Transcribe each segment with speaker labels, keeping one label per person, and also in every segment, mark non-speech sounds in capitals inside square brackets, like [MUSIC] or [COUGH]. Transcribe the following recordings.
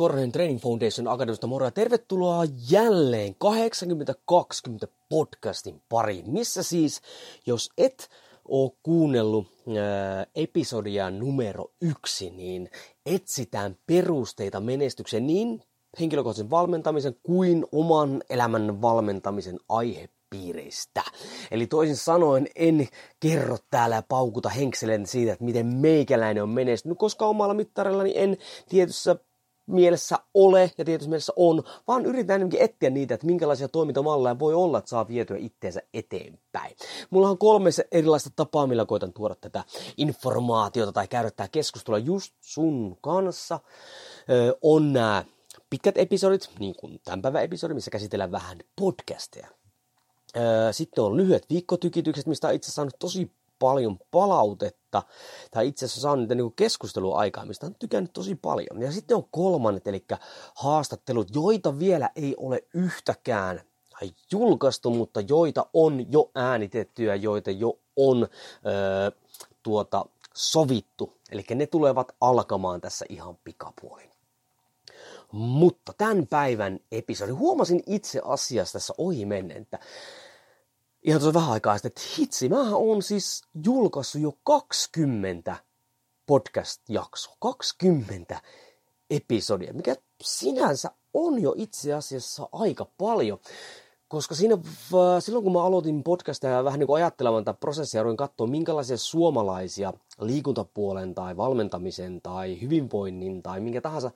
Speaker 1: Korhonen Training Foundation Akademista moro tervetuloa jälleen 8020 podcastin pariin, missä siis, jos et ole kuunnellut ää, episodia numero yksi, niin etsitään perusteita menestykseen niin henkilökohtaisen valmentamisen kuin oman elämän valmentamisen aihepiireistä. Eli toisin sanoen en kerro täällä ja paukuta henkselen siitä, että miten meikäläinen on menestynyt, koska omalla mittarillani en tietyssä mielessä ole ja tietysti mielessä on, vaan yritetään enemmänkin etsiä niitä, että minkälaisia toimintamalleja voi olla, että saa vietyä itteensä eteenpäin. Mulla on kolme erilaista tapaa, millä koitan tuoda tätä informaatiota tai käydä tämä keskustelua just sun kanssa. Öö, on nämä pitkät episodit, niin kuin tämän päivän episodi, missä käsitellään vähän podcasteja. Sitten on lyhyet viikkotykitykset, mistä on itse saanut tosi paljon palautetta, tai itse asiassa saanut niitä niin keskustelua aikaa, mistä on tykännyt tosi paljon. Ja sitten on kolmannet, eli haastattelut, joita vielä ei ole yhtäkään julkaistu, mutta joita on jo äänitettyä, joita jo on öö, tuota, sovittu. Eli ne tulevat alkamaan tässä ihan pikapuolin. Mutta tämän päivän episodi, huomasin itse asiassa tässä ohi menneen, että ihan tuossa vähän aikaa sitten, että hitsi, mä oon siis julkaissut jo 20 podcast-jaksoa, 20 episodia, mikä sinänsä on jo itse asiassa aika paljon. Koska siinä, silloin kun mä aloitin podcastia ja vähän niin ajattelemaan tätä prosessia, ruin katsoa minkälaisia suomalaisia liikuntapuolen tai valmentamisen tai hyvinvoinnin tai minkä tahansa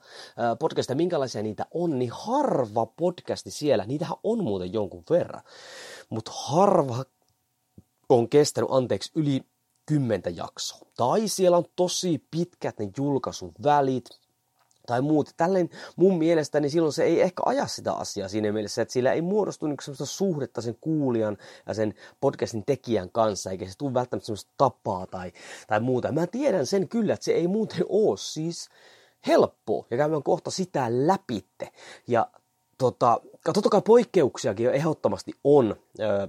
Speaker 1: podcastia, minkälaisia niitä on, niin harva podcasti siellä, niitähän on muuten jonkun verran mutta harva on kestänyt, anteeksi, yli kymmentä jaksoa. Tai siellä on tosi pitkät ne julkaisun välit, tai muut. Tälleen mun mielestä niin silloin se ei ehkä aja sitä asiaa siinä mielessä, että sillä ei muodostu niin sellaista suhdetta sen kuulijan ja sen podcastin tekijän kanssa, eikä se tule välttämättä sellaista tapaa tai, tai muuta. Mä tiedän sen kyllä, että se ei muuten ole siis helppoa, ja käymään kohta sitä läpitte. Ja tota, totta kai poikkeuksiakin jo ehdottomasti on.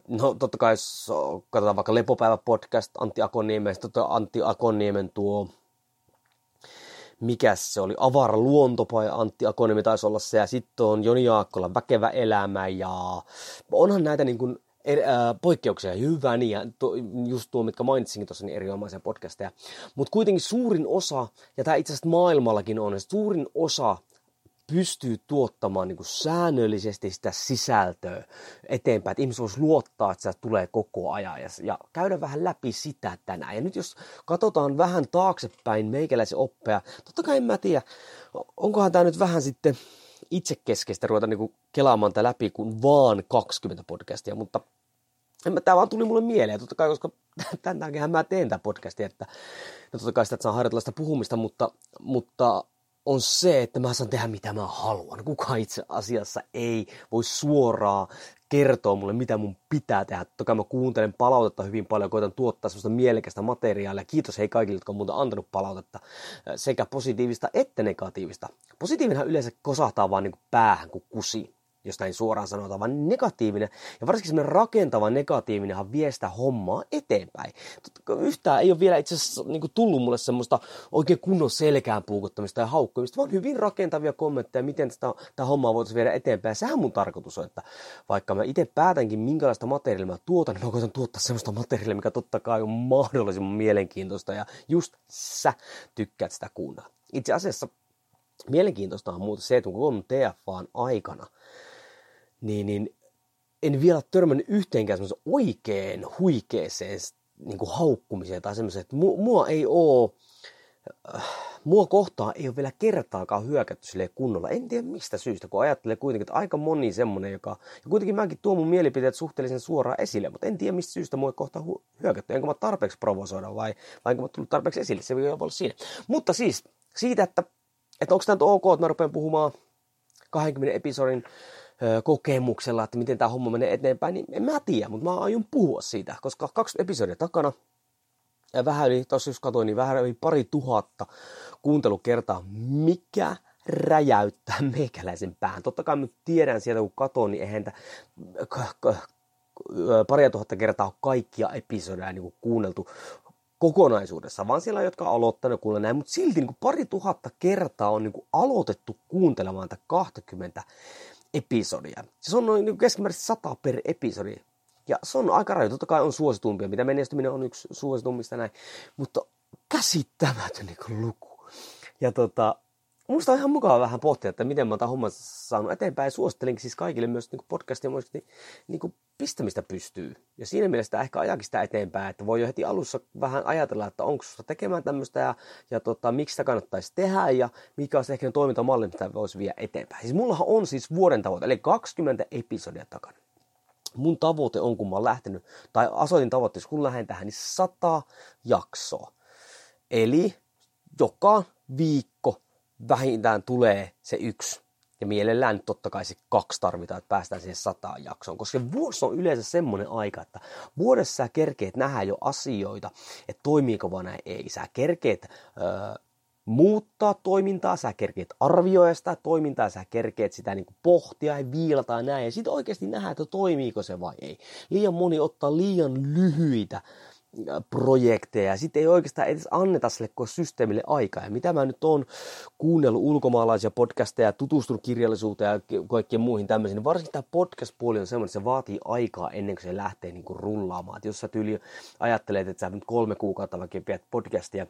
Speaker 1: No totta kai, jos katsotaan vaikka Lepopäivä podcast Antti Akoniemen, totta Antti Akoniemen tuo mikä se oli, Avara luontopa Antti Akoniemi taisi olla se, ja sitten on Joni Jaakkola Väkevä elämä, ja onhan näitä niin kuin er, äh, poikkeuksia, hyvä niin, ja to, just tuo, mitkä mainitsinkin tuossa, niin erinomaisia podcasteja. Mutta kuitenkin suurin osa, ja tämä itse asiassa maailmallakin on, suurin osa pystyy tuottamaan niin kuin säännöllisesti sitä sisältöä eteenpäin, että ihmiset voisi luottaa, että se tulee koko ajan ja, ja käydä vähän läpi sitä tänään. Ja nyt jos katsotaan vähän taaksepäin meikäläisen oppeja, totta kai en mä tiedä, onkohan tämä nyt vähän sitten itsekeskeistä ruveta niin kuin kelaamaan tämä läpi kuin vaan 20 podcastia, mutta tämä vaan tuli mulle mieleen, totta kai, koska tämän takia mä teen tämän podcastin, että no totta kai sitä, että saa harjoitella sitä puhumista, mutta, mutta on se, että mä saan tehdä mitä mä haluan. Kuka itse asiassa ei voi suoraan kertoa mulle, mitä mun pitää tehdä. Toki mä kuuntelen palautetta hyvin paljon, koitan tuottaa sellaista mielekästä materiaalia. Kiitos hei kaikille, jotka on muuta antanut palautetta, sekä positiivista että negatiivista. Positiivinhan yleensä kosahtaa vaan niin kuin päähän kuin kusi jos näin suoraan sanotaan, vaan negatiivinen. Ja varsinkin semmoinen rakentava negatiivinenhan vie sitä hommaa eteenpäin. Yhtään ei ole vielä itse asiassa niin tullut mulle semmoista oikein kunnon selkään puukuttamista ja haukkumista, vaan hyvin rakentavia kommentteja, miten tämä hommaa voitaisiin viedä eteenpäin. Sehän mun tarkoitus on, että vaikka mä itse päätänkin, minkälaista materiaalia mä tuotan, niin mä koitan tuottaa semmoista materiaalia, mikä totta kai on mahdollisimman mielenkiintoista ja just sä tykkäät sitä kuunnella. Itse asiassa mielenkiintoista on muuten se, että kun on TFAn aikana, niin, niin en vielä törmännyt yhteenkään semmoisen oikein huikeeseen niin kuin haukkumiseen tai semmoiseen, että mua ei oo, äh, mua kohtaa ei ole vielä kertaakaan hyökätty sille kunnolla. En tiedä mistä syystä, kun ajattelee kuitenkin, että aika moni semmonen, joka... Ja kuitenkin mäkin tuon mun mielipiteet suhteellisen suoraan esille, mutta en tiedä mistä syystä mua kohtaa hyökätty. Enkä mä tarpeeksi provosoida vai, vai enkä mä tullut tarpeeksi esille. Se voi olla siinä. Mutta siis siitä, että, että onko tämä ok, että mä rupean puhumaan 20 episodin kokemuksella, että miten tämä homma menee eteenpäin, niin en mä tiedä, mutta mä aion puhua siitä, koska kaksi episodia takana, ja vähän yli, tuossa jos katsoin, niin vähän yli pari tuhatta kuuntelukertaa, mikä räjäyttää meikäläisen pään. Totta kai mä tiedän sieltä, kun katon, niin eihän paria tuhatta kertaa kaikkia episodeja niin kuunneltu kokonaisuudessa, vaan siellä jotka on aloittanut kuulla näin, mutta silti niin kuin pari tuhatta kertaa on niin kuin aloitettu kuuntelemaan tätä 20 episodia. Se on noin niin keskimäärin 100 per episodi. Ja se on aika raju. Totta kai on suositumpia, mitä menestyminen on yksi suositummista näin. Mutta käsittämätön niin luku. Ja tota, Musta on ihan mukava vähän pohtia, että miten mä oon homman saanut eteenpäin. Suosittelinkin siis kaikille myös niin podcastia niin, niin kuin pistämistä pystyy. Ja siinä mielessä ehkä ajakin sitä eteenpäin, että voi jo heti alussa vähän ajatella, että onko susta tekemään tämmöistä ja, ja tota, miksi sitä kannattaisi tehdä ja mikä olisi ehkä toimintamalli, mitä voisi viedä eteenpäin. Siis mullahan on siis vuoden tavoite, eli 20 episodia takana. Mun tavoite on, kun mä oon lähtenyt, tai asoitin tavoitteessa, kun lähden tähän, niin 100 jaksoa. Eli joka viikko vähintään tulee se yksi. Ja mielellään totta kai se kaksi tarvitaan, että päästään siihen sataan jaksoon. Koska vuosi on yleensä semmoinen aika, että vuodessa sä kerkeet nähdä jo asioita, että toimiiko vaan näin ei. Sä kerkeet öö, muuttaa toimintaa, sä kerkeet arvioida sitä toimintaa, sä kerkeet sitä niin kuin pohtia ja viilata ja näin. Ja sitten oikeasti nähdä, että toimiiko se vai ei. Liian moni ottaa liian lyhyitä projekteja. Sitten ei oikeastaan edes anneta sille systeemille aikaa. Ja mitä mä nyt oon kuunnellut ulkomaalaisia podcasteja, tutustunut kirjallisuuteen ja kaikkien muihin tämmöisiin, niin varsinkin tämä podcast-puoli on semmoinen, että se vaatii aikaa ennen kuin se lähtee niin kuin rullaamaan. Et jos sä tyyli ajattelet, että sä nyt kolme kuukautta vaikka pidät podcastia,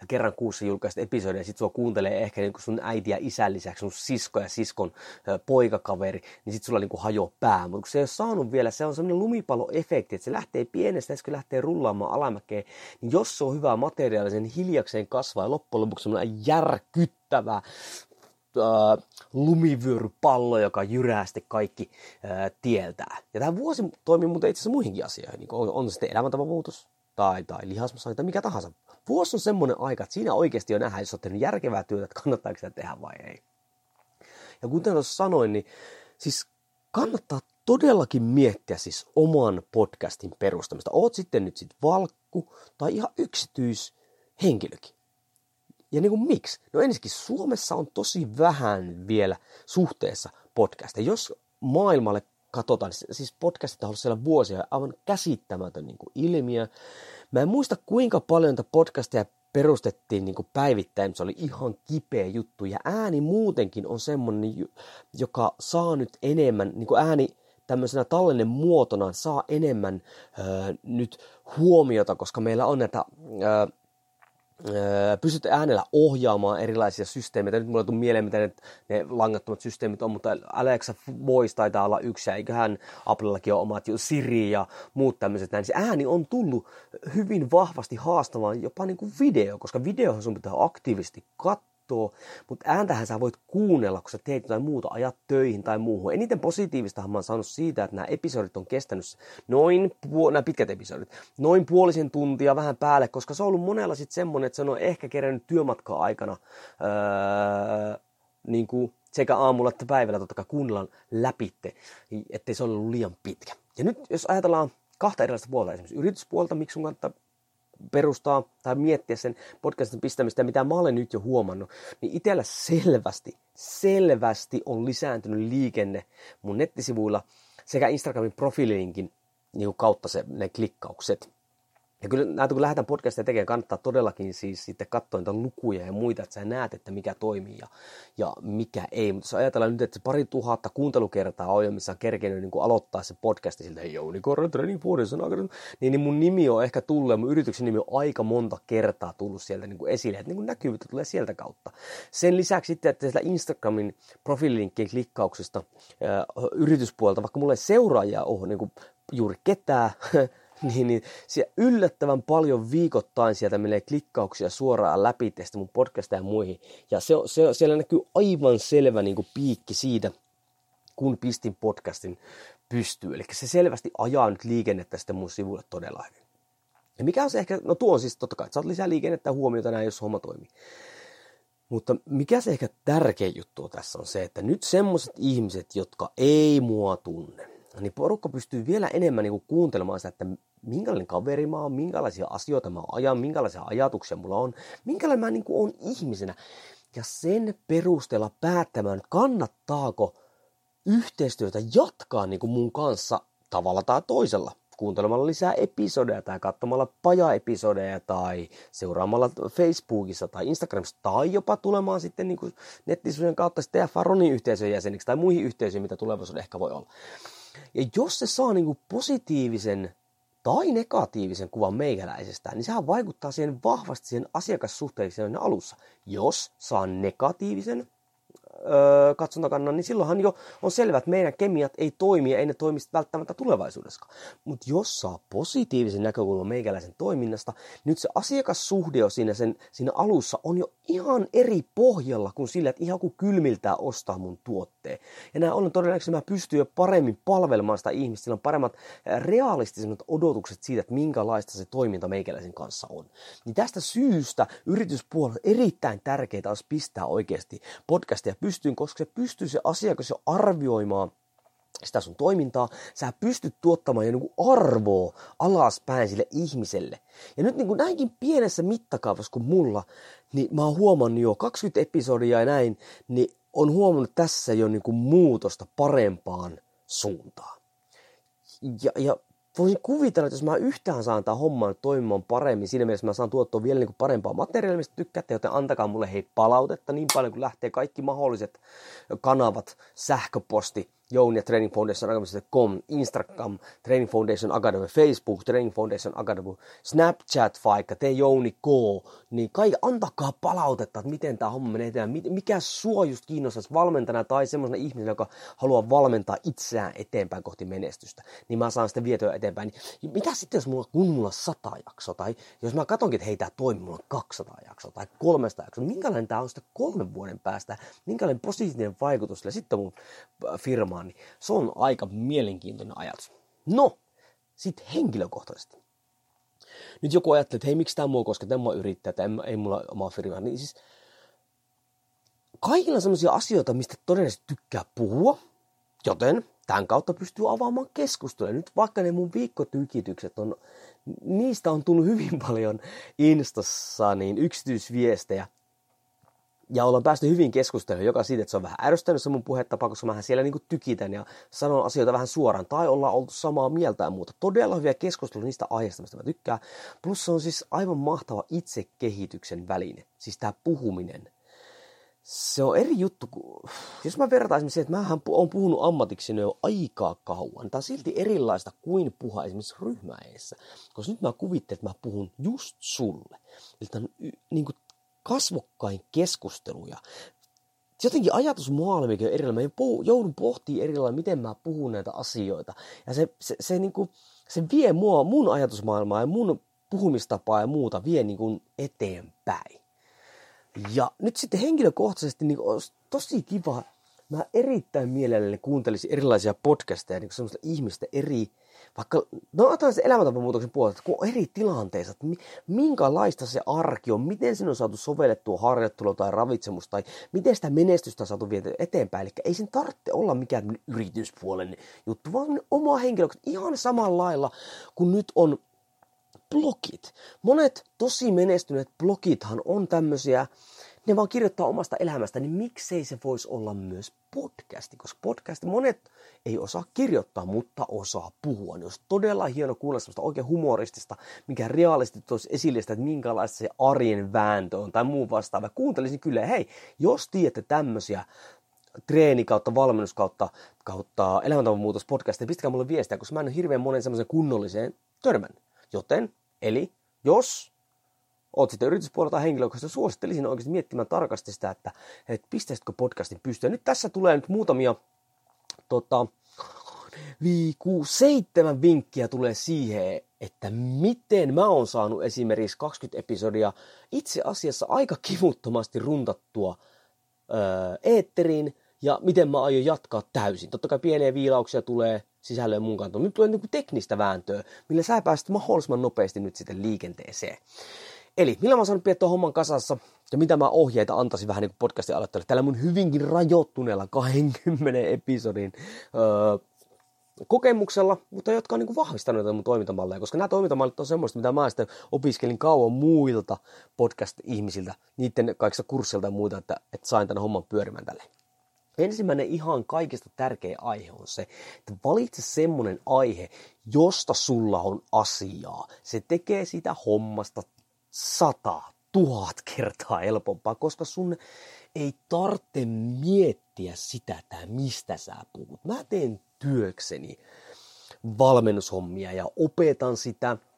Speaker 1: ja kerran kuussa julkaista episodia, ja sit sua kuuntelee ehkä niin sun äiti ja isän lisäksi sun sisko ja siskon poikakaveri, niin sit sulla niin hajo pää. Mutta kun se ei ole saanut vielä, se on semmoinen lumipalloefekti, että se lähtee pienestä, kun lähtee rullaamaan alamäkeen, niin jos se on hyvää materiaalia, sen hiljakseen kasvaa, ja loppujen lopuksi semmoinen järkyttävä äh, lumivyörypallo, joka jyräästi kaikki äh, tieltää. Ja tämä vuosi toimii muuten itse asiassa muihinkin asioihin, niin on, on se sitten elämäntavan muutos, tai, tai lihasmassa tai mikä tahansa. Vuosi on semmoinen aika, että siinä oikeasti jo nähdään, jos olet tehnyt järkevää työtä, että kannattaako sitä tehdä vai ei. Ja kuten tuossa sanoin, niin siis kannattaa todellakin miettiä siis oman podcastin perustamista. Oot sitten nyt sit valkku tai ihan yksityishenkilökin. Ja niin kuin miksi? No ensinnäkin Suomessa on tosi vähän vielä suhteessa podcasteja. Jos maailmalle katsotaan, siis podcastit on ollut siellä vuosia aivan käsittämätön niin kuin ilmiö. Mä en muista kuinka paljon tätä podcastia perustettiin niin kuin päivittäin, se oli ihan kipeä juttu. Ja ääni muutenkin on semmoinen, joka saa nyt enemmän, niin kuin ääni tämmöisenä tallenne muotona saa enemmän öö, nyt huomiota, koska meillä on näitä öö, pystyt äänellä ohjaamaan erilaisia systeemeitä. Nyt mulla on mieleen, mitä ne, ne langattomat systeemit on, mutta Alexa Voice taitaa olla yksi, ja eiköhän Applellakin ole omat Siri ja muut tämmöiset näin. Se ääni on tullut hyvin vahvasti haastamaan jopa niin kuin video, koska videohan sun pitää aktiivisesti katsoa katsoa, mutta ääntähän sä voit kuunnella, kun sä teet jotain muuta, ajat töihin tai muuhun. Eniten positiivistahan mä oon saanut siitä, että nämä episodit on kestänyt noin, nämä pitkät episodit, noin puolisen tuntia vähän päälle, koska se on ollut monella sitten semmonen, että se on ehkä kerännyt työmatkaa aikana öö, niin kuin sekä aamulla että päivällä totta kai kuunnellaan läpitte, ettei se ole ollut liian pitkä. Ja nyt jos ajatellaan kahta erilaista puolta, esimerkiksi yrityspuolta, miksi sun kannattaa perustaa tai miettiä sen podcastin pistämistä, mitä mä olen nyt jo huomannut, niin itsellä selvästi, selvästi on lisääntynyt liikenne mun nettisivuilla sekä Instagramin profiilinkin niin kautta se, ne klikkaukset. Ja kyllä näitä kun lähdetään podcastia tekemään, kannattaa todellakin siis sitten katsoa niitä lukuja ja muita, että sä näet, että mikä toimii ja, ja mikä ei. Mutta jos ajatellaan nyt, että se pari tuhatta kuuntelukertaa on jo, missä on kerkenyt niin aloittaa se podcasti siltä, hei Jouni Korren Training niin, niin mun nimi on ehkä tullut, mun yrityksen nimi on aika monta kertaa tullut sieltä niin kuin esille, että niin kuin näkyvyyttä tulee sieltä kautta. Sen lisäksi sitten, että sillä Instagramin profiililinkkien klikkauksista ää, yrityspuolta, vaikka mulla ei seuraajia ole niin kuin juuri ketään, [LAUGHS] [LAUGHS] niin, niin siellä yllättävän paljon viikoittain sieltä menee klikkauksia suoraan läpi tästä mun podcasta ja muihin. Ja se, se, siellä näkyy aivan selvä niin kuin piikki siitä, kun pistin podcastin pystyy. Eli se selvästi ajaa nyt liikennettä sitten mun sivulle todella hyvin. Ja mikä on se ehkä, no tuo on siis totta kai, että saat lisää liikennettä huomiota näin, jos homma toimii. Mutta mikä se ehkä tärkein juttu tässä on se, että nyt semmoiset ihmiset, jotka ei mua tunne, niin porukka pystyy vielä enemmän niin kuin kuuntelemaan sitä, että minkälainen kaveri mä oon, minkälaisia asioita mä ajan, minkälaisia ajatuksia mulla on, minkälainen mä niin kuin on ihmisenä. Ja sen perusteella päättämään, kannattaako yhteistyötä jatkaa niin kuin mun kanssa tavalla tai toisella kuuntelemalla lisää episodeja tai katsomalla paja-episodeja tai seuraamalla Facebookissa tai Instagramissa tai jopa tulemaan sitten niin kuin nettisuuden kautta sitten Faronin yhteisön jäseniksi tai muihin yhteisöihin, mitä tulevaisuudessa ehkä voi olla. Ja jos se saa niin kuin positiivisen tai negatiivisen kuvan meikäläisestä, niin sehän vaikuttaa siihen vahvasti siihen asiakassuhteeseen alussa. Jos saa negatiivisen öö, katsontakannan, niin silloinhan jo on selvää, että meidän kemiat ei toimi ja ei ne toimisi välttämättä tulevaisuudessa. Mutta jos saa positiivisen näkökulman meikäläisen toiminnasta, nyt se asiakassuhde siinä, sen, siinä alussa on jo ihan eri pohjalla kuin sillä, että ihan kuin kylmiltään ostaa mun tuotteen. Ja nämä on todennäköisesti, mä pystyn jo paremmin palvelemaan sitä ihmistä, sillä on paremmat realistisemmat odotukset siitä, että minkälaista se toiminta meikäläisen kanssa on. Niin tästä syystä yrityspuolella erittäin tärkeää olisi pistää oikeasti podcastia pystyyn, koska se pystyy se asiakas jo arvioimaan sitä sun toimintaa, sä pystyt tuottamaan jo niin arvoa alaspäin sille ihmiselle. Ja nyt niin kuin näinkin pienessä mittakaavassa kuin mulla, niin mä oon huomannut jo 20 episodia ja näin, niin on huomannut tässä jo niin kuin muutosta parempaan suuntaan. Ja, ja voisin kuvitella, että jos mä yhtään saan tämän homman toimimaan paremmin, siinä mielessä mä saan tuottaa vielä niin kuin parempaa materiaalia, mistä tykkäätte, joten antakaa mulle hei palautetta niin paljon, kun lähtee kaikki mahdolliset kanavat, sähköposti, Jouni Training Foundation Academy.com, Instagram, Training Foundation Academy, Facebook, Training Foundation Academy, Snapchat vaikka, te Jouni K, niin kai antakaa palautetta, että miten tämä homma menee eteenpäin, mikä sua just kiinnostaisi valmentajana tai semmoisena ihmisenä, joka haluaa valmentaa itseään eteenpäin kohti menestystä, niin mä saan sitten vietyä eteenpäin. Niin mitä sitten, jos mulla, kun mulla on sata jaksoa, tai jos mä katsonkin, että hei, tämä toimii, mulla on 200 jaksoa tai 300 jaksoa, minkälainen tämä on sitten kolmen vuoden päästä, minkälainen positiivinen vaikutus sillä? Sitten mun firma hommaan, niin se on aika mielenkiintoinen ajatus. No, sitten henkilökohtaisesti. Nyt joku ajattelee, että hei, miksi tämä mua koskee, tämä yrittää, että ei mulla omaa firmaa. Niin siis kaikilla on sellaisia asioita, mistä todennäköisesti tykkää puhua, joten tämän kautta pystyy avaamaan keskustelua. Nyt vaikka ne mun viikkotykitykset on, niistä on tullut hyvin paljon Instassa niin yksityisviestejä, ja ollaan päästy hyvin keskustelemaan joka siitä, että se on vähän ärsyttänyt se mun puhetapa, koska mä siellä niin tykitän ja sanon asioita vähän suoraan. Tai ollaan oltu samaa mieltä ja muuta. Todella hyviä keskusteluja niistä aiheista, mistä mä tykkään. Plus se on siis aivan mahtava itsekehityksen väline. Siis tämä puhuminen. Se on eri juttu, kun, jos mä vertaisin siihen, että mä oon puhunut ammatiksi jo aikaa kauan. Tämä on silti erilaista kuin puhua esimerkiksi ryhmäessä. Koska nyt mä kuvittelen, että mä puhun just sulle. Eli tämä on niin kuin kasvokkain keskusteluja. Jotenkin ajatusmaailmikin on erilainen. Mä joudun pohtimaan erilainen, miten mä puhun näitä asioita. Ja se, se, se, niin kuin, se vie mua, mun ajatusmaailmaa ja mun puhumistapaa ja muuta vie niin kuin eteenpäin. Ja nyt sitten henkilökohtaisesti niin olisi tosi kiva, mä erittäin mielelläni kuuntelisin erilaisia podcasteja niin semmoista ihmistä eri vaikka, no otan se elämäntapamuutoksen puolesta, kun on eri tilanteissa, että minkälaista se arki on, miten sinun on saatu sovellettua harjoittelua tai ravitsemus, tai miten sitä menestystä on saatu vietyä eteenpäin. Eli ei sen tarvitse olla mikään yrityspuolen juttu, vaan oma henkilökohtaisesti ihan samalla lailla, kun nyt on blogit. Monet tosi menestyneet blogithan on tämmöisiä, ne vaan kirjoittaa omasta elämästä, niin miksei se voisi olla myös podcasti, koska podcasti monet ei osaa kirjoittaa, mutta osaa puhua. Niin olisi todella hieno kuulla sellaista oikein humoristista, mikä realistisesti toisi esille sitä, että minkälaista se arjen vääntö on tai muu vastaava. Kuuntelisin kyllä, hei, jos tiedätte tämmöisiä treeni kautta valmennus kautta, kautta elämäntavan muutos podcasteja, pistäkää mulle viestiä, koska mä en ole hirveän monen semmoisen kunnolliseen törmän. Joten, eli jos oot sitten yrityspuolella tai henkilökohtaisesti, suosittelisin oikeasti miettimään tarkasti sitä, että, että pistäisitkö podcastin pystyyn. Nyt tässä tulee nyt muutamia tota, viiku, seitsemän vinkkiä tulee siihen, että miten mä oon saanut esimerkiksi 20 episodia itse asiassa aika kivuttomasti runtattua öö, eetteriin ja miten mä aion jatkaa täysin. Totta kai pieniä viilauksia tulee sisällön mun kantoon. Nyt tulee niin teknistä vääntöä, millä sä pääset mahdollisimman nopeasti nyt sitten liikenteeseen. Eli millä mä saan pidettyä homman kasassa ja mitä mä ohjeita antaisin vähän niin kuin podcastin aloittajalle. Tällä mun hyvinkin rajoittuneella 20 episodin öö, kokemuksella, mutta jotka on niin kuin vahvistanut mun toimintamalleja, koska nämä toimintamallit on semmoista, mitä mä sitten opiskelin kauan muilta podcast-ihmisiltä, niiden kaikista kurssilta ja muita, että, että sain tämän homman pyörimään tälle. Ensimmäinen ihan kaikista tärkeä aihe on se, että valitse semmoinen aihe, josta sulla on asiaa. Se tekee sitä hommasta sata, tuhat kertaa helpompaa, koska sun ei tarvitse miettiä sitä, että mistä sä puhut. Mä teen työkseni valmennushommia ja opetan sitä –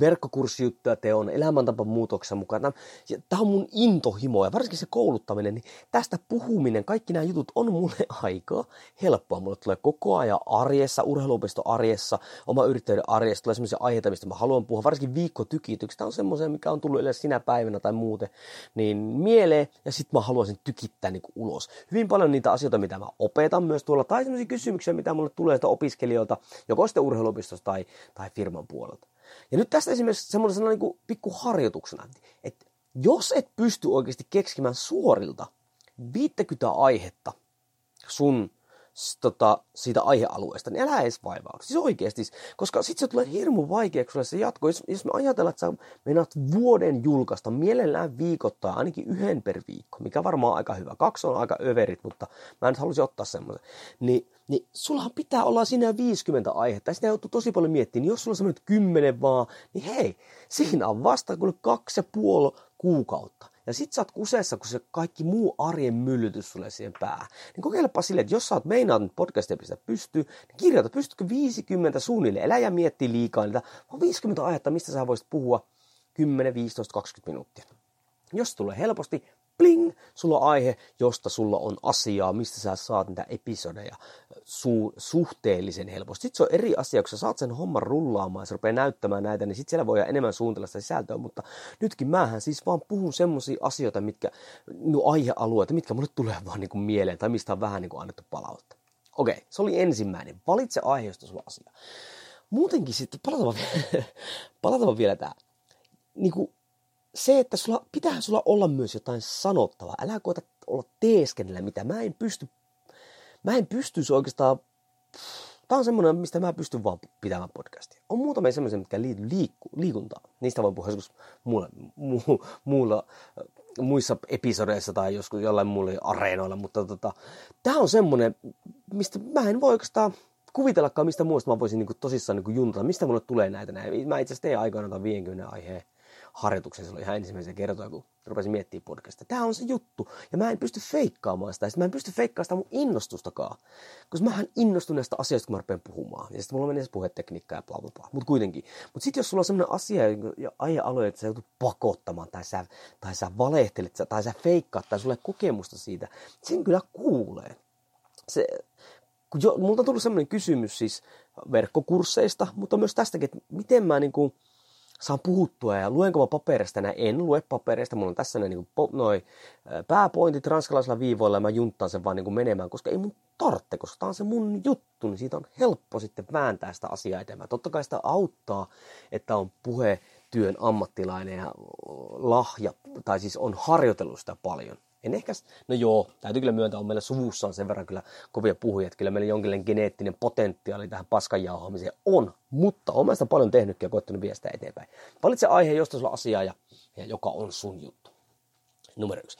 Speaker 1: verkkokurssijuttuja teon, elämäntapamuutoksen mukaan. Tämä on mun intohimo ja varsinkin se kouluttaminen, niin tästä puhuminen, kaikki nämä jutut on mulle [LAUGHS] aika helppoa. Mulle tulee koko ajan arjessa, urheiluopisto arjessa, oma yrittäjyyden arjessa, tulee sellaisia aiheita, mistä mä haluan puhua, varsinkin viikkotykitykset. Tämä on semmoisia, mikä on tullut yleensä sinä päivänä tai muuten, niin mieleen ja sitten mä haluaisin tykittää niin ulos. Hyvin paljon niitä asioita, mitä mä opetan myös tuolla, tai sellaisia kysymyksiä, mitä mulle tulee opiskelijoilta, joko sitten urheiluopistosta tai, tai firman puolella. Ja nyt tästä esimerkiksi semmoisena niin kuin pikku harjoituksena, että jos et pysty oikeasti keksimään suorilta 50 aihetta sun tota, siitä aihealueesta, niin älä edes vaivaudu. Siis oikeasti, koska sitten se tulee hirmu vaikeaksi se jatko. Jos, jos me ajatellaan, että sä meinaat vuoden julkaista mielellään viikoittaa ainakin yhden per viikko, mikä varmaan aika hyvä. Kaksi on aika överit, mutta mä nyt halusin ottaa semmoisen. Niin, niin sullahan pitää olla siinä 50 aihetta. Ja sitä joutuu tosi paljon miettimään. Niin jos sulla on semmoinen 10 vaan, niin hei, siinä on vasta kaksi ja puoli kuukautta ja sit sä oot kuseessa, kun se kaikki muu arjen myllytys sulle siihen päähän. Niin kokeilepa silleen, että jos sä oot meinaat nyt podcastia pistä pystyy, niin kirjoita, pystytkö 50 suunnilleen, elä ja mietti liikaa niitä, vaan 50 aihetta, mistä sä voisit puhua 10, 15, 20 minuuttia. Jos tulee helposti, pling, sulla on aihe, josta sulla on asiaa, mistä sä saat niitä episodeja su- suhteellisen helposti. Sitten se on eri asia, kun sä saat sen homman rullaamaan ja se rupeaa näyttämään näitä, niin sitten siellä voi enemmän suunnitella sitä sisältöä, mutta nytkin mähän siis vaan puhun semmoisia asioita, mitkä, no aihealueita, mitkä mulle tulee vaan niin kuin mieleen tai mistä on vähän niin kuin annettu palautta. Okei, se oli ensimmäinen. Valitse aihe, josta sulla asia. Muutenkin sitten, palataan, [LAUGHS] palataan vielä tähän. Niin kuin se, että sulla, pitää sulla olla myös jotain sanottavaa. Älä koeta olla teeskennellä mitä. Mä en pysty, mä en pystyisi oikeastaan, Tämä on semmoinen, mistä mä pystyn vaan pitämään podcastia. On muutamia semmoisia, mitkä liittyy liikku, liikuntaan. Niistä voin puhua joskus muulla, mu, muulla, muissa episodeissa tai joskus jollain muilla areenoilla, mutta tota, tämä on semmoinen, mistä mä en voi oikeastaan kuvitellakaan mistä muusta mä voisin niin kuin, tosissaan niin kuin juntata, mistä mulle tulee näitä näin. Mä itse asiassa tein aikoinaan 50 aiheen harjoituksen silloin ihan ensimmäisen kertoa, kun rupesin miettimään podcastia. Tämä on se juttu. Ja mä en pysty feikkaamaan sitä. Ja mä en pysty feikkaamaan sitä mun innostustakaan. Koska mähän innostun näistä asioista, kun mä rupean puhumaan. Ja sitten mulla menee se puhetekniikka ja bla bla bla. Mutta kuitenkin. Mutta sitten jos sulla on sellainen asia ja aihealue, että sä joutut pakottamaan, tai sä, tai sä valehtelet, tai sä feikkaat, tai sulle kokemusta siitä, sen kyllä kuulee. Se, kun jo, multa on tullut sellainen kysymys siis verkkokursseista, mutta myös tästäkin, että miten mä niin kuin, saan puhuttua ja luenko mä paperista näin, en lue paperista, mulla on tässä ne niin kuin, noi pääpointit ranskalaisilla viivoilla ja mä junttaan sen vaan niin menemään, koska ei mun tarvitse, koska tämä on se mun juttu, niin siitä on helppo sitten vääntää sitä asiaa eteenpäin. Totta kai sitä auttaa, että on puhetyön ammattilainen ja lahja, tai siis on harjoitellut sitä paljon. En ehkä, no joo, täytyy kyllä myöntää, on meillä suvussa on sen verran kyllä kovia puhujia, että kyllä meillä jonkinlainen geneettinen potentiaali tähän paskan jauhaamiseen on, mutta olen sitä paljon tehnytkin ja koettanut viestää eteenpäin. Valitse aihe, josta sulla asiaa ja, ja joka on sun juttu. Numero yksi.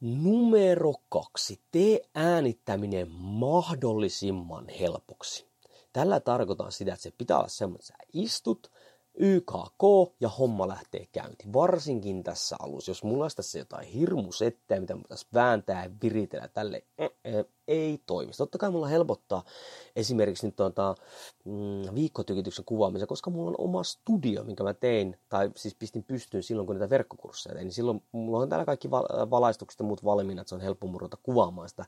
Speaker 1: Numero kaksi. Tee äänittäminen mahdollisimman helpoksi. Tällä tarkoitan sitä, että se pitää olla semmoinen, että sä istut, YKK ja homma lähtee käyntiin. Varsinkin tässä alussa, jos mulla olisi tässä jotain hirmusettejä, mitä mä pitäisi vääntää ja viritellä tälle, eh, eh, ei toimi. Totta kai mulla helpottaa esimerkiksi nyt tuota, mm, viikkotykityksen kuvaamisen, koska mulla on oma studio, minkä mä tein, tai siis pistin pystyyn silloin, kun niitä verkkokursseja tein. Niin silloin mulla on täällä kaikki valaistukset ja muut valmiina, että se on helppo murrota kuvaamaan sitä.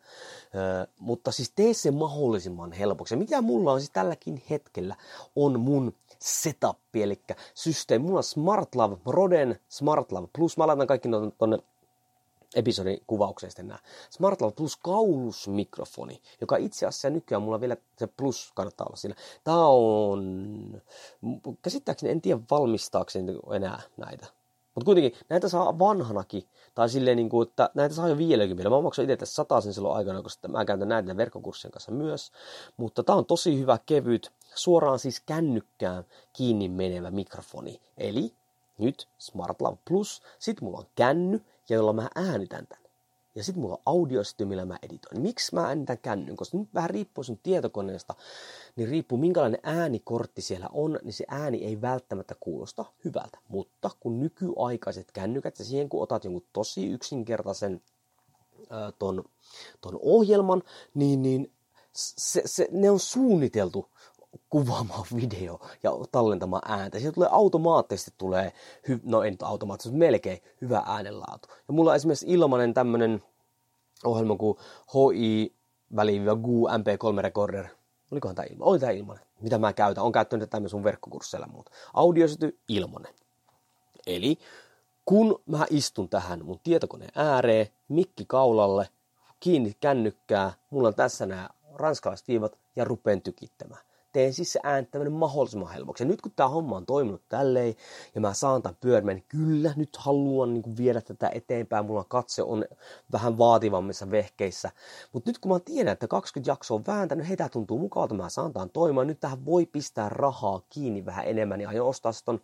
Speaker 1: Ö, mutta siis tee se mahdollisimman helpoksi. Ja mitä mulla on siis tälläkin hetkellä, on mun setup, eli systeemi. Mulla on SmartLav, Roden SmartLav Plus. Mä laitan kaikki tuonne episodin kuvauksesta nämä. SmartLav Plus kaulusmikrofoni, joka itse asiassa nykyään mulla vielä se plus kannattaa olla siinä. Tää on, käsittääkseni en tiedä valmistaakseni enää näitä. Mutta kuitenkin näitä saa vanhanakin, tai silleen, niin kuin, että näitä saa jo 50. Mä maksoin itse tässä sen silloin aikana, koska mä käytän näitä verkkokurssien kanssa myös. Mutta tää on tosi hyvä, kevyt, suoraan siis kännykkään kiinni menevä mikrofoni. Eli nyt SmartLav Plus, sit mulla on känny, ja jolla mä äänitän tän. Ja sitten mulla on audiosty, millä mä editoin. Miksi mä äänitän kännyn? Koska nyt vähän riippuu sun tietokoneesta, niin riippuu minkälainen äänikortti siellä on, niin se ääni ei välttämättä kuulosta hyvältä. Mutta kun nykyaikaiset kännykät ja siihen kun otat jonkun tosi yksinkertaisen ää, ton, ton ohjelman, niin, niin se, se, ne on suunniteltu kuvaamaan [LAUGHS] video ja tallentamaan ääntä. Siitä tulee automaattisesti tulee, hy- no ei nyt automaattisesti, melkein hyvä äänenlaatu. Ja mulla on esimerkiksi ilmanen tämmönen ohjelma kuin HI GU MP3 Recorder. Olikohan tämä ilmanen? Oli tämä ilmanen. Mitä mä käytän? On käyttänyt tätä sun verkkokursseilla muuta. Audiosyty ilmanen. Eli kun mä istun tähän mun tietokoneen ääreen, mikki kaulalle, kiinni kännykkää, mulla on tässä nämä ranskalaiset viivat ja rupeen tykittämään teen siis se mahdollisimman helpoksi. Ja nyt kun tämä homma on toiminut tälleen ja mä saan tämän pyörimään, niin kyllä nyt haluan niin kuin viedä tätä eteenpäin. Mulla katse on vähän vaativammissa vehkeissä. Mutta nyt kun mä tiedän, että 20 jaksoa on vääntänyt, hei tää tuntuu mukavalta, mä saan tämän toimimaan. Nyt tähän voi pistää rahaa kiinni vähän enemmän ja aion ostaa sitten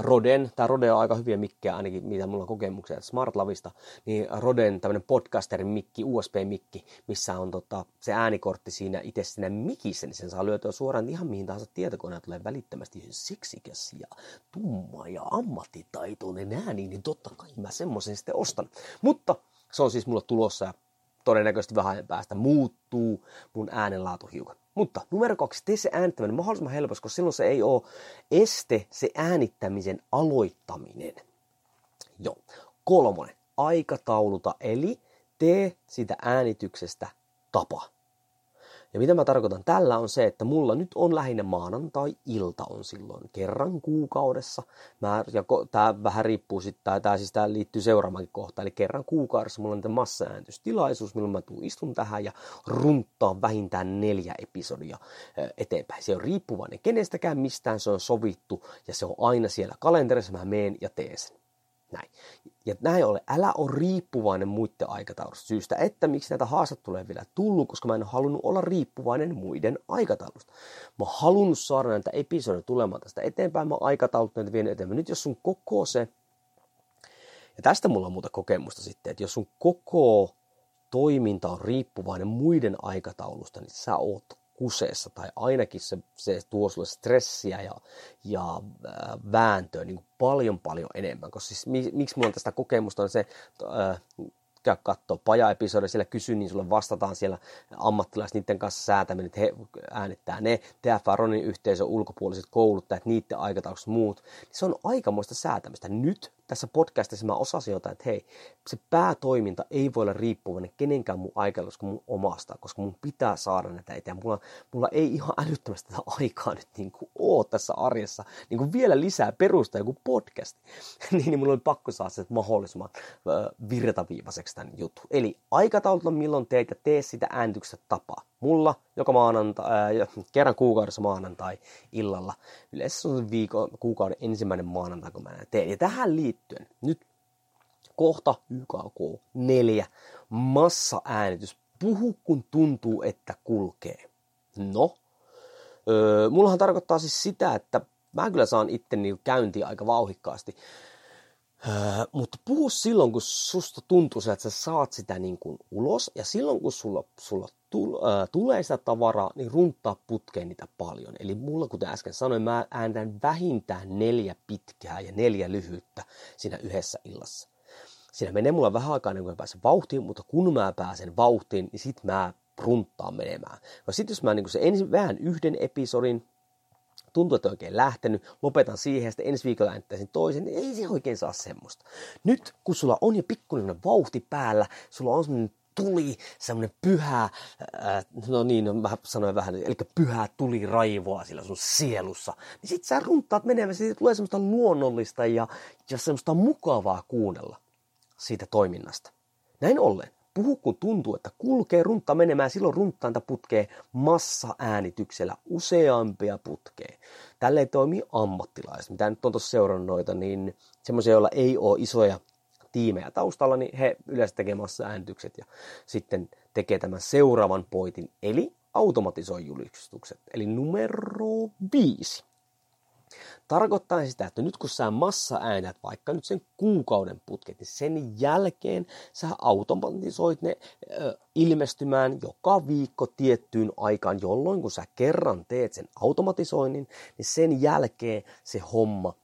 Speaker 1: Roden, tämä Rode on aika hyviä mikkejä ainakin, mitä mulla on kokemuksia SmartLavista, niin Roden tämmöinen podcasterin mikki, USB-mikki, missä on tota, se äänikortti siinä itse siinä mikissä, niin sen saa lyötyä suoraan ihan mihin tahansa tietokoneen tulee välittömästi seksikäs ja tumma ja ammattitaitoinen ääni, niin totta kai mä semmoisen sitten ostan. Mutta se on siis mulla tulossa ja todennäköisesti vähän päästä muuttuu mun äänenlaatu hiukan. Mutta numero kaksi, tee se äänittäminen mahdollisimman helposti, koska silloin se ei ole este se äänittämisen aloittaminen. Joo. Kolmonen, aikatauluta, eli tee sitä äänityksestä tapa. Ja mitä mä tarkoitan tällä on se, että mulla nyt on lähinnä maanantai-ilta on silloin kerran kuukaudessa. Mä, ja ko, tää vähän riippuu sitten, tää, siis tää liittyy seuraavaankin kohtaan, eli kerran kuukaudessa mulla on massaääntystilaisuus, milloin mä tuun istun tähän ja runttaan vähintään neljä episodia eteenpäin. Se on riippuvainen kenestäkään mistään, se on sovittu ja se on aina siellä kalenterissa, mä meen ja teen sen. Näin. Ja näin ole, älä ole riippuvainen muiden aikataulusta syystä, että miksi näitä haastatteluja vielä tullut, koska mä en ole halunnut olla riippuvainen muiden aikataulusta. Mä oon halunnut saada näitä episodeja tulemaan tästä eteenpäin, mä aikataulut näitä vien eteenpäin. Nyt jos sun koko se, ja tästä mulla on muuta kokemusta sitten, että jos sun koko toiminta on riippuvainen muiden aikataulusta, niin sä oot kuseessa tai ainakin se, se tuo sulle stressiä ja, ja äh, vääntöä niin kuin paljon paljon enemmän. Koska siis, miksi mulla on tästä kokemusta on se, äh, käy katsoa paja-episodia, siellä kysy, niin sulle vastataan siellä ammattilaiset niiden kanssa säätäminen, että he äänittää ne, TF Ronin yhteisön ulkopuoliset kouluttajat, niiden aikataulussa muut. Niin se on aikamoista säätämistä. Nyt tässä podcastissa mä osasin jotain, että hei, se päätoiminta ei voi olla riippuvainen kenenkään mun aikataulusta kuin mun omasta, koska mun pitää saada näitä eteen. Mulla, mulla ei ihan älyttömästi tätä aikaa nyt niin kuin oo tässä arjessa niin kuin vielä lisää perusta joku podcast. [LAUGHS] niin, niin mulla oli pakko saada se mahdollisimman virtaviivaiseksi tämän jutun. Eli aikataulta milloin teet ja tee sitä äänityksestä tapaa. Mulla joka maanantai, äh, kerran kuukaudessa maanantai illalla. Yleensä se on viikon, kuukauden ensimmäinen maanantai, kun mä teen. Ja tähän liittyen nyt kohta YKK 4 massa-äänitys. Puhu kun tuntuu, että kulkee. No, öö, mullahan tarkoittaa siis sitä, että mä kyllä saan itteni käyntiin aika vauhikkaasti. Öö, mutta puhu silloin, kun susta tuntuu että sä saat sitä niin kuin ulos, ja silloin, kun sulla, sulla äh, tulee sitä tavaraa, niin runttaa putkeen niitä paljon. Eli mulla, kuten äsken sanoin, mä ääntän vähintään neljä pitkää ja neljä lyhyyttä siinä yhdessä illassa. Siinä menee mulla vähän aikaa ennen kuin mä pääsen vauhtiin, mutta kun mä pääsen vauhtiin, niin sit mä runttaan menemään. No sit jos mä niin se ensin vähän yhden episodin, tuntuu, että oikein lähtenyt, lopetan siihen ja sitten ensi viikolla äänittäisin toisen, niin ei se oikein saa semmoista. Nyt kun sulla on jo pikkuinen vauhti päällä, sulla on semmoinen tuli, semmoinen pyhä, ää, no niin, no mä sanoin vähän, eli pyhä tuli raivoa sillä sun sielussa, niin sit sä runtaat menemään, siitä tulee semmoista luonnollista ja, ja semmoista mukavaa kuunnella siitä toiminnasta. Näin ollen, puhu kun tuntuu, että kulkee runtta menemään, silloin runttainta putkee massa-äänityksellä useampia putkee. Tälle toimii ammattilaiset. Mitä nyt on tuossa seurannut noita, niin semmoisia, joilla ei ole isoja tiimejä taustalla, niin he yleensä tekee massa-äänitykset ja sitten tekee tämän seuraavan poitin, eli automatisoi julistukset. Eli numero viisi. Tarkoittaa sitä, että nyt kun sä massa äänät vaikka nyt sen kuukauden putket, niin sen jälkeen sä automatisoit ne ö, ilmestymään joka viikko tiettyyn aikaan, jolloin kun sä kerran teet sen automatisoinnin, niin sen jälkeen se homma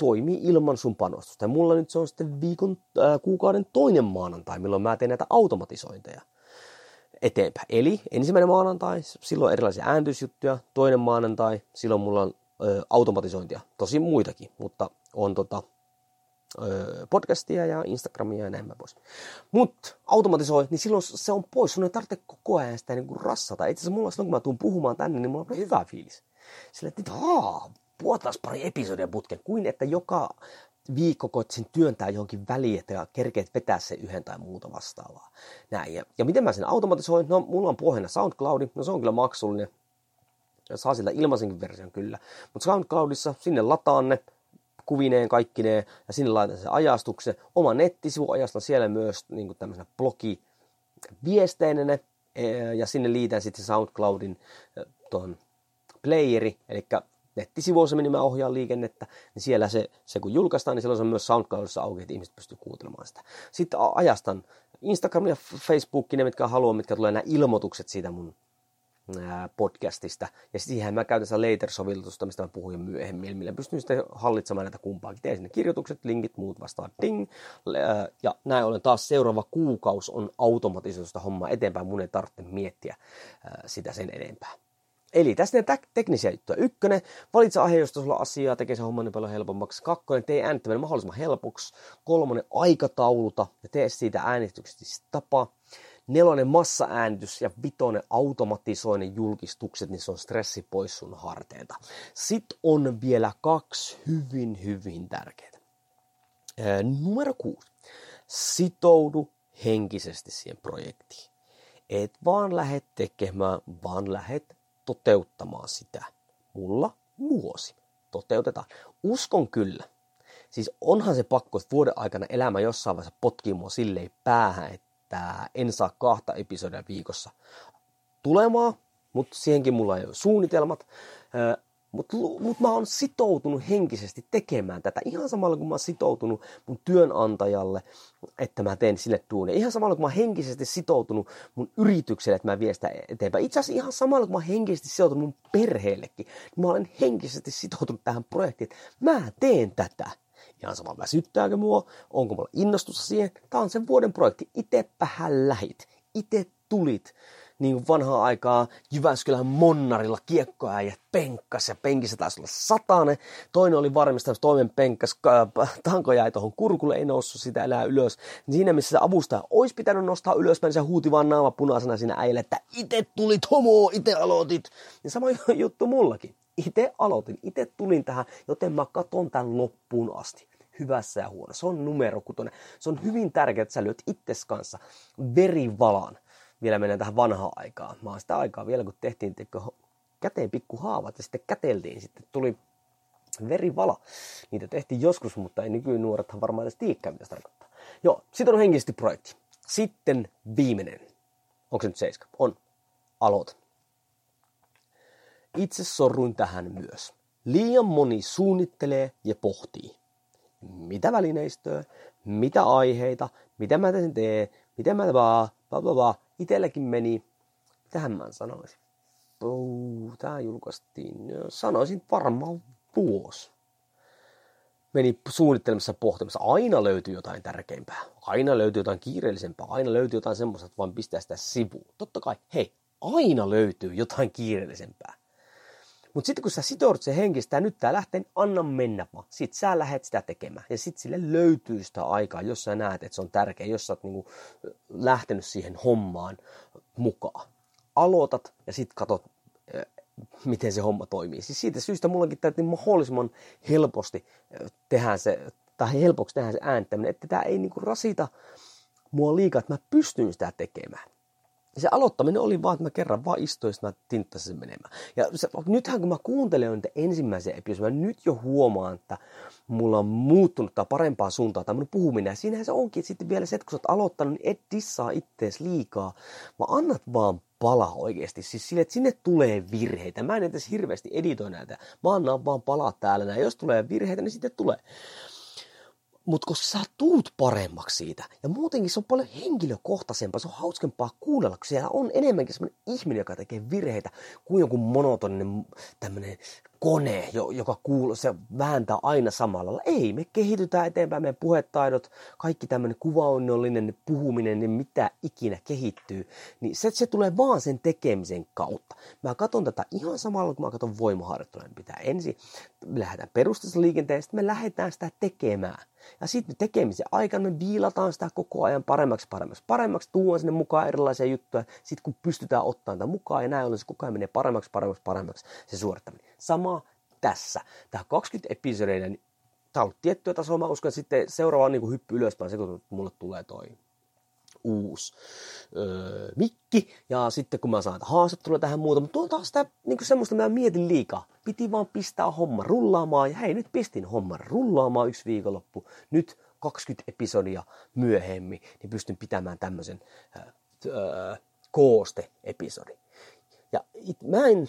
Speaker 1: toimii ilman sun panostusta. Ja mulla nyt se on sitten viikon, äh, kuukauden toinen maanantai, milloin mä teen näitä automatisointeja eteenpäin. Eli ensimmäinen maanantai, silloin erilaisia ääntysjuttuja, toinen maanantai, silloin mulla on ö, automatisointia. Tosi muitakin, mutta on tota, ö, podcastia ja Instagramia ja näin mä pois. Mutta automatisoi, niin silloin se on pois. Sun ei tarvitse koko ajan sitä niin rassata. Itse asiassa mulla silloin, kun mä tuun puhumaan tänne, niin mulla on hyvä fiilis. Sillä, että haa, puhutaan pari episodia putken, kuin että joka viikko koet sen työntää johonkin väliin, että kerkeet vetää se yhden tai muuta vastaavaa. Näin. Ja, ja miten mä sen automatisoin? No, mulla on pohjana SoundCloud, no se on kyllä maksullinen, saa siltä ilmaisenkin version kyllä. Mutta SoundCloudissa sinne lataan ne kuvineen, kaikkineen, ja sinne laitan se ajastuksen. Oma nettisivu ajastan siellä myös niin tämmöisenä blogi viesteinä e, ja sinne liitän sitten SoundCloudin e, tuon playeri, eli nettisivu, se mä ohjaan liikennettä, niin siellä se, se kun julkaistaan, niin silloin se on myös SoundCloudissa auki, että ihmiset pystyy kuuntelemaan sitä. Sitten ajastan Instagram ja Facebookin, ne mitkä haluaa, mitkä tulee nämä ilmoitukset siitä mun podcastista. Ja siihen mä käytän sitä later-sovellusta, mistä mä puhuin myöhemmin, millä pystyn sitten hallitsemaan näitä kumpaakin. Teen sinne kirjoitukset, linkit, muut vastaan, ding. Ja näin ollen taas seuraava kuukaus on automatisoista hommaa eteenpäin. Mun ei tarvitse miettiä sitä sen enempää. Eli tässä ne teknisiä juttuja. Ykkönen, valitse aihe, josta sulla asiaa, tekee se homma niin paljon helpommaksi. Kakkonen, tee äänittäminen mahdollisimman helpoksi. Kolmonen, aikatauluta ja tee siitä äänityksestä tapa nelonen massa-äänitys ja vitonen automatisoinen julkistukset, niin se on stressi pois sun harteilta. Sitten on vielä kaksi hyvin, hyvin tärkeää. numero kuusi. Sitoudu henkisesti siihen projektiin. Et vaan lähde tekemään, vaan lähde toteuttamaan sitä. Mulla vuosi. Toteutetaan. Uskon kyllä. Siis onhan se pakko, että vuoden aikana elämä jossain vaiheessa potkii mua silleen päähän, että en saa kahta episodia viikossa tulemaan, mutta siihenkin mulla ei ole suunnitelmat. Mutta mut mä oon sitoutunut henkisesti tekemään tätä ihan samalla kuin mä oon sitoutunut mun työnantajalle, että mä teen sille duunia. Ihan samalla kuin mä oon henkisesti sitoutunut mun yritykselle, että mä vien sitä eteenpäin. Itse asiassa ihan samalla kuin mä oon henkisesti sitoutunut mun perheellekin. Niin mä olen henkisesti sitoutunut tähän projektiin, että mä teen tätä. Ihan sama väsyttääkö mua, onko mulla innostusta siihen. Tämä on sen vuoden projekti. Itepähän lähit. Ite tulit. Niin vanhaa aikaa Jyväskylän Monnarilla kiekkoäijät penkkas ja penkissä taisi olla satane. Toinen oli varmistamassa, toinen penkkas, tanko jäi tuohon kurkulle, ei noussut sitä enää ylös. Siinä missä se avustaja olisi pitänyt nostaa ylös, niin se huuti vaan naama punaisena siinä äijälle, että itse tulit homo, itse aloitit. Niin sama juttu mullakin. Itse aloitin, itse tulin tähän, joten mä katon tämän loppuun asti hyvässä ja huonossa. Se on numero kutonen. Se on hyvin tärkeää, että sä lyöt itses kanssa verivalan. Vielä mennään tähän vanhaan aikaan. Mä oon sitä aikaa vielä, kun tehtiin teikö, käteen pikku haavat ja sitten käteltiin. Sitten tuli verivala. Niitä tehtiin joskus, mutta ei nykynuorethan varmaan edes tiikkää, mitä se tarkoittaa. Joo, sitten on henkisesti projekti. Sitten viimeinen. Onko se nyt seiska? On. Aloita. Itse sorruin tähän myös. Liian moni suunnittelee ja pohtii mitä välineistöä, mitä aiheita, mitä mä teen, miten mä vaan, bla bla bla. Itelläkin meni, mitähän mä sanoisin. Tää julkaistiin, sanoisin varmaan vuosi. meni suunnittelemassa pohtimassa. Aina löytyy jotain tärkeämpää. Aina löytyy jotain kiireellisempää. Aina löytyy jotain semmoista, että vaan pistää sitä sivuun. Totta kai, hei, aina löytyy jotain kiireellisempää. Mutta sitten kun sä sitoudut se henkistä, nyt tää lähtee, niin anna mennä vaan. Sitten sä lähdet sitä tekemään. Ja sitten sille löytyy sitä aikaa, jos sä näet, että se on tärkeä, jos sä oot niinku lähtenyt siihen hommaan mukaan. Aloitat ja sitten katsot, miten se homma toimii. Siis siitä syystä mullakin täytyy mahdollisimman helposti tehdä se, tai helpoksi tehdä se ääntäminen, että tämä ei niinku rasita mua liikaa, että mä pystyn sitä tekemään. Se aloittaminen oli vaan, että mä kerran vaan istuin, mä tinttasin sen menemään. Ja se, nythän kun mä kuuntelen niitä ensimmäisiä episodeja, mä nyt jo huomaan, että mulla on muuttunut tämä parempaan suuntaan tämä mun puhuminen. Ja siinähän se onkin sitten vielä se, että kun sä oot aloittanut, niin et dissaa ittees liikaa, vaan annat vaan palaa oikeasti. Siis sille, että sinne tulee virheitä. Mä en edes hirveästi editoi näitä. Mä annan vaan palaa täällä. Ja jos tulee virheitä, niin sitten tulee. Mutta koska sä tuut paremmaksi siitä, ja muutenkin se on paljon henkilökohtaisempaa, se on hauskempaa kuunnella, kun siellä on enemmänkin semmoinen ihminen, joka tekee virheitä, kuin joku monotoninen tämmöinen kone, joka kuuluu, se vääntää aina samalla Ei, me kehitytään eteenpäin, meidän puhetaidot, kaikki tämmöinen kuvaunnollinen puhuminen, niin mitä ikinä kehittyy, niin se, se tulee vaan sen tekemisen kautta. Mä katson tätä ihan samalla, kun mä katson voimaharjoittelua. Pitää ensin, lähdetään sitten me lähdetään sitä tekemään. Ja sitten tekemisen aikana me viilataan sitä koko ajan paremmaksi, paremmaksi, paremmaksi, tuon sinne mukaan erilaisia juttuja. Sitten kun pystytään ottamaan sitä mukaan ja näin ollen se koko ajan menee paremmaksi, paremmaksi, paremmaksi se suorittaminen. Sama tässä. Tämä 20 episodeja, niin tämä on ollut tiettyä tasoa. Mä uskon, että sitten seuraava on niin kuin hyppy ylöspäin se, kun mulle tulee toi uusi öö, mikki. Ja sitten kun mä saan haastattelua tähän muuta, mutta tuo taas sitä niin semmoista, mä mietin liikaa. Piti vaan pistää homma rullaamaan. Ja hei, nyt pistin homman rullaamaan yksi viikonloppu. Nyt 20 episodia myöhemmin, niin pystyn pitämään tämmöisen öö, kooste-episodin. Ja it, mä en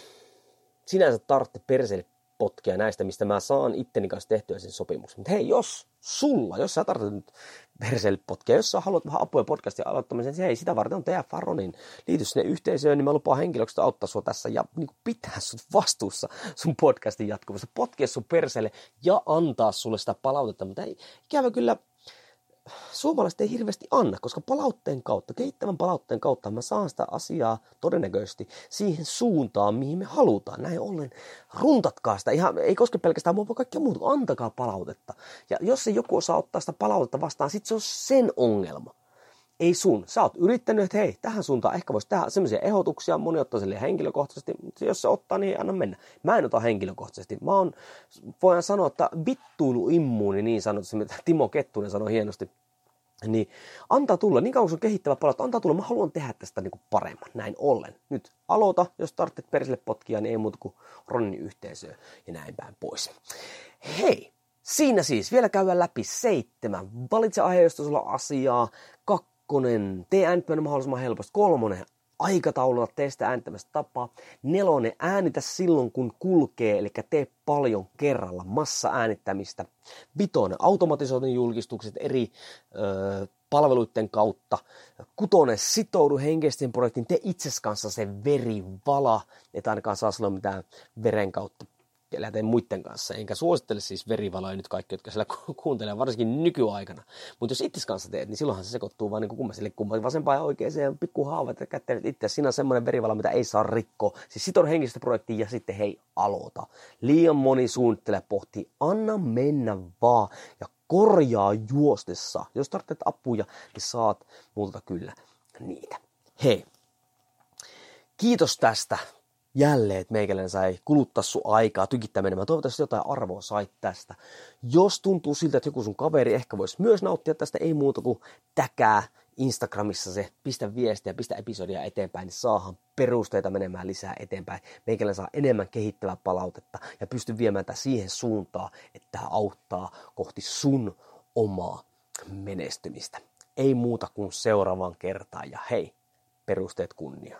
Speaker 1: sinänsä tarvitse perseelle potkia näistä, mistä mä saan itteni kanssa tehtyä sen sopimuksen. Mutta hei, jos sulla, jos sä tarvitset nyt perseelle jos sä haluat vähän apua podcastin aloittamiseen, niin hei, sitä varten on TF Faronin. Liity sinne yhteisöön, niin mä lupaan henkilöksi auttaa sua tässä ja niin pitää sut vastuussa sun podcastin jatkuvasta. Potkia sun perseelle ja antaa sulle sitä palautetta, mutta ei, ikävä kyllä suomalaiset ei hirveästi anna, koska palautteen kautta, kehittävän palautteen kautta mä saan sitä asiaa todennäköisesti siihen suuntaan, mihin me halutaan. Näin ollen runtatkaa sitä, ihan, ei koske pelkästään mua, vaan kaikkea muuta, antakaa palautetta. Ja jos se joku osaa ottaa sitä palautetta vastaan, sit se on sen ongelma. Ei sun. Sä oot yrittänyt, että hei, tähän suuntaan ehkä voisi tehdä semmoisia ehdotuksia, moni ottaa sille henkilökohtaisesti, mutta jos se ottaa, niin anna mennä. Mä en ota henkilökohtaisesti. Mä oon, voin sanoa, että vittuilu immuuni niin sanotusti, mitä Timo Kettunen sanoi hienosti niin antaa tulla, niin kauan on kehittävä palautta, antaa tulla, mä haluan tehdä tästä niin kuin paremman, näin ollen. Nyt aloita, jos tarvitset persille potkia, niin ei muuta kuin Ronin yhteisöön ja näin päin pois. Hei, siinä siis vielä käydään läpi seitsemän. Valitse aihe, josta sulla on asiaa. Kakkonen, tee äänittäminen mahdollisimman helposti. Kolmonen, aikataululla teistä äänittämästä tapaa. Nelonen, äänitä silloin kun kulkee, eli tee paljon kerralla massa äänittämistä. Vitonen, automatisoidun julkistukset eri ö, palveluiden kautta. Kutonen, sitoudu henkisesti projektiin, tee itses kanssa se verivala, et ainakaan saa sanoa mitään veren kautta eläinten muiden kanssa. Enkä suosittele siis verivaloja nyt kaikki, jotka siellä kuuntelee, varsinkin nykyaikana. Mutta jos itse kanssa teet, niin silloinhan se sekoittuu vaan niin kummaselle kummaselle vasempaan ja oikeaan ja pikku haavat ja kättelet itse. Siinä on semmoinen verivala, mitä ei saa rikkoa. Siis siton henkistä projektia ja sitten hei, aloita. Liian moni suunnittelee pohtii, anna mennä vaan ja korjaa juostessa. Jos tarvitset apuja, niin saat multa kyllä niitä. Hei, kiitos tästä jälleen, että meikäläinen sai kuluttaa sun aikaa tykittämään. Mä toivottavasti jotain arvoa sait tästä. Jos tuntuu siltä, että joku sun kaveri ehkä voisi myös nauttia tästä, ei muuta kuin täkää Instagramissa se, pistä viestiä, pistä episodia eteenpäin, niin saahan perusteita menemään lisää eteenpäin. Meikäläinen saa enemmän kehittävää palautetta ja pysty viemään tätä siihen suuntaan, että tämä auttaa kohti sun omaa menestymistä. Ei muuta kuin seuraavaan kertaan ja hei, perusteet kunnia.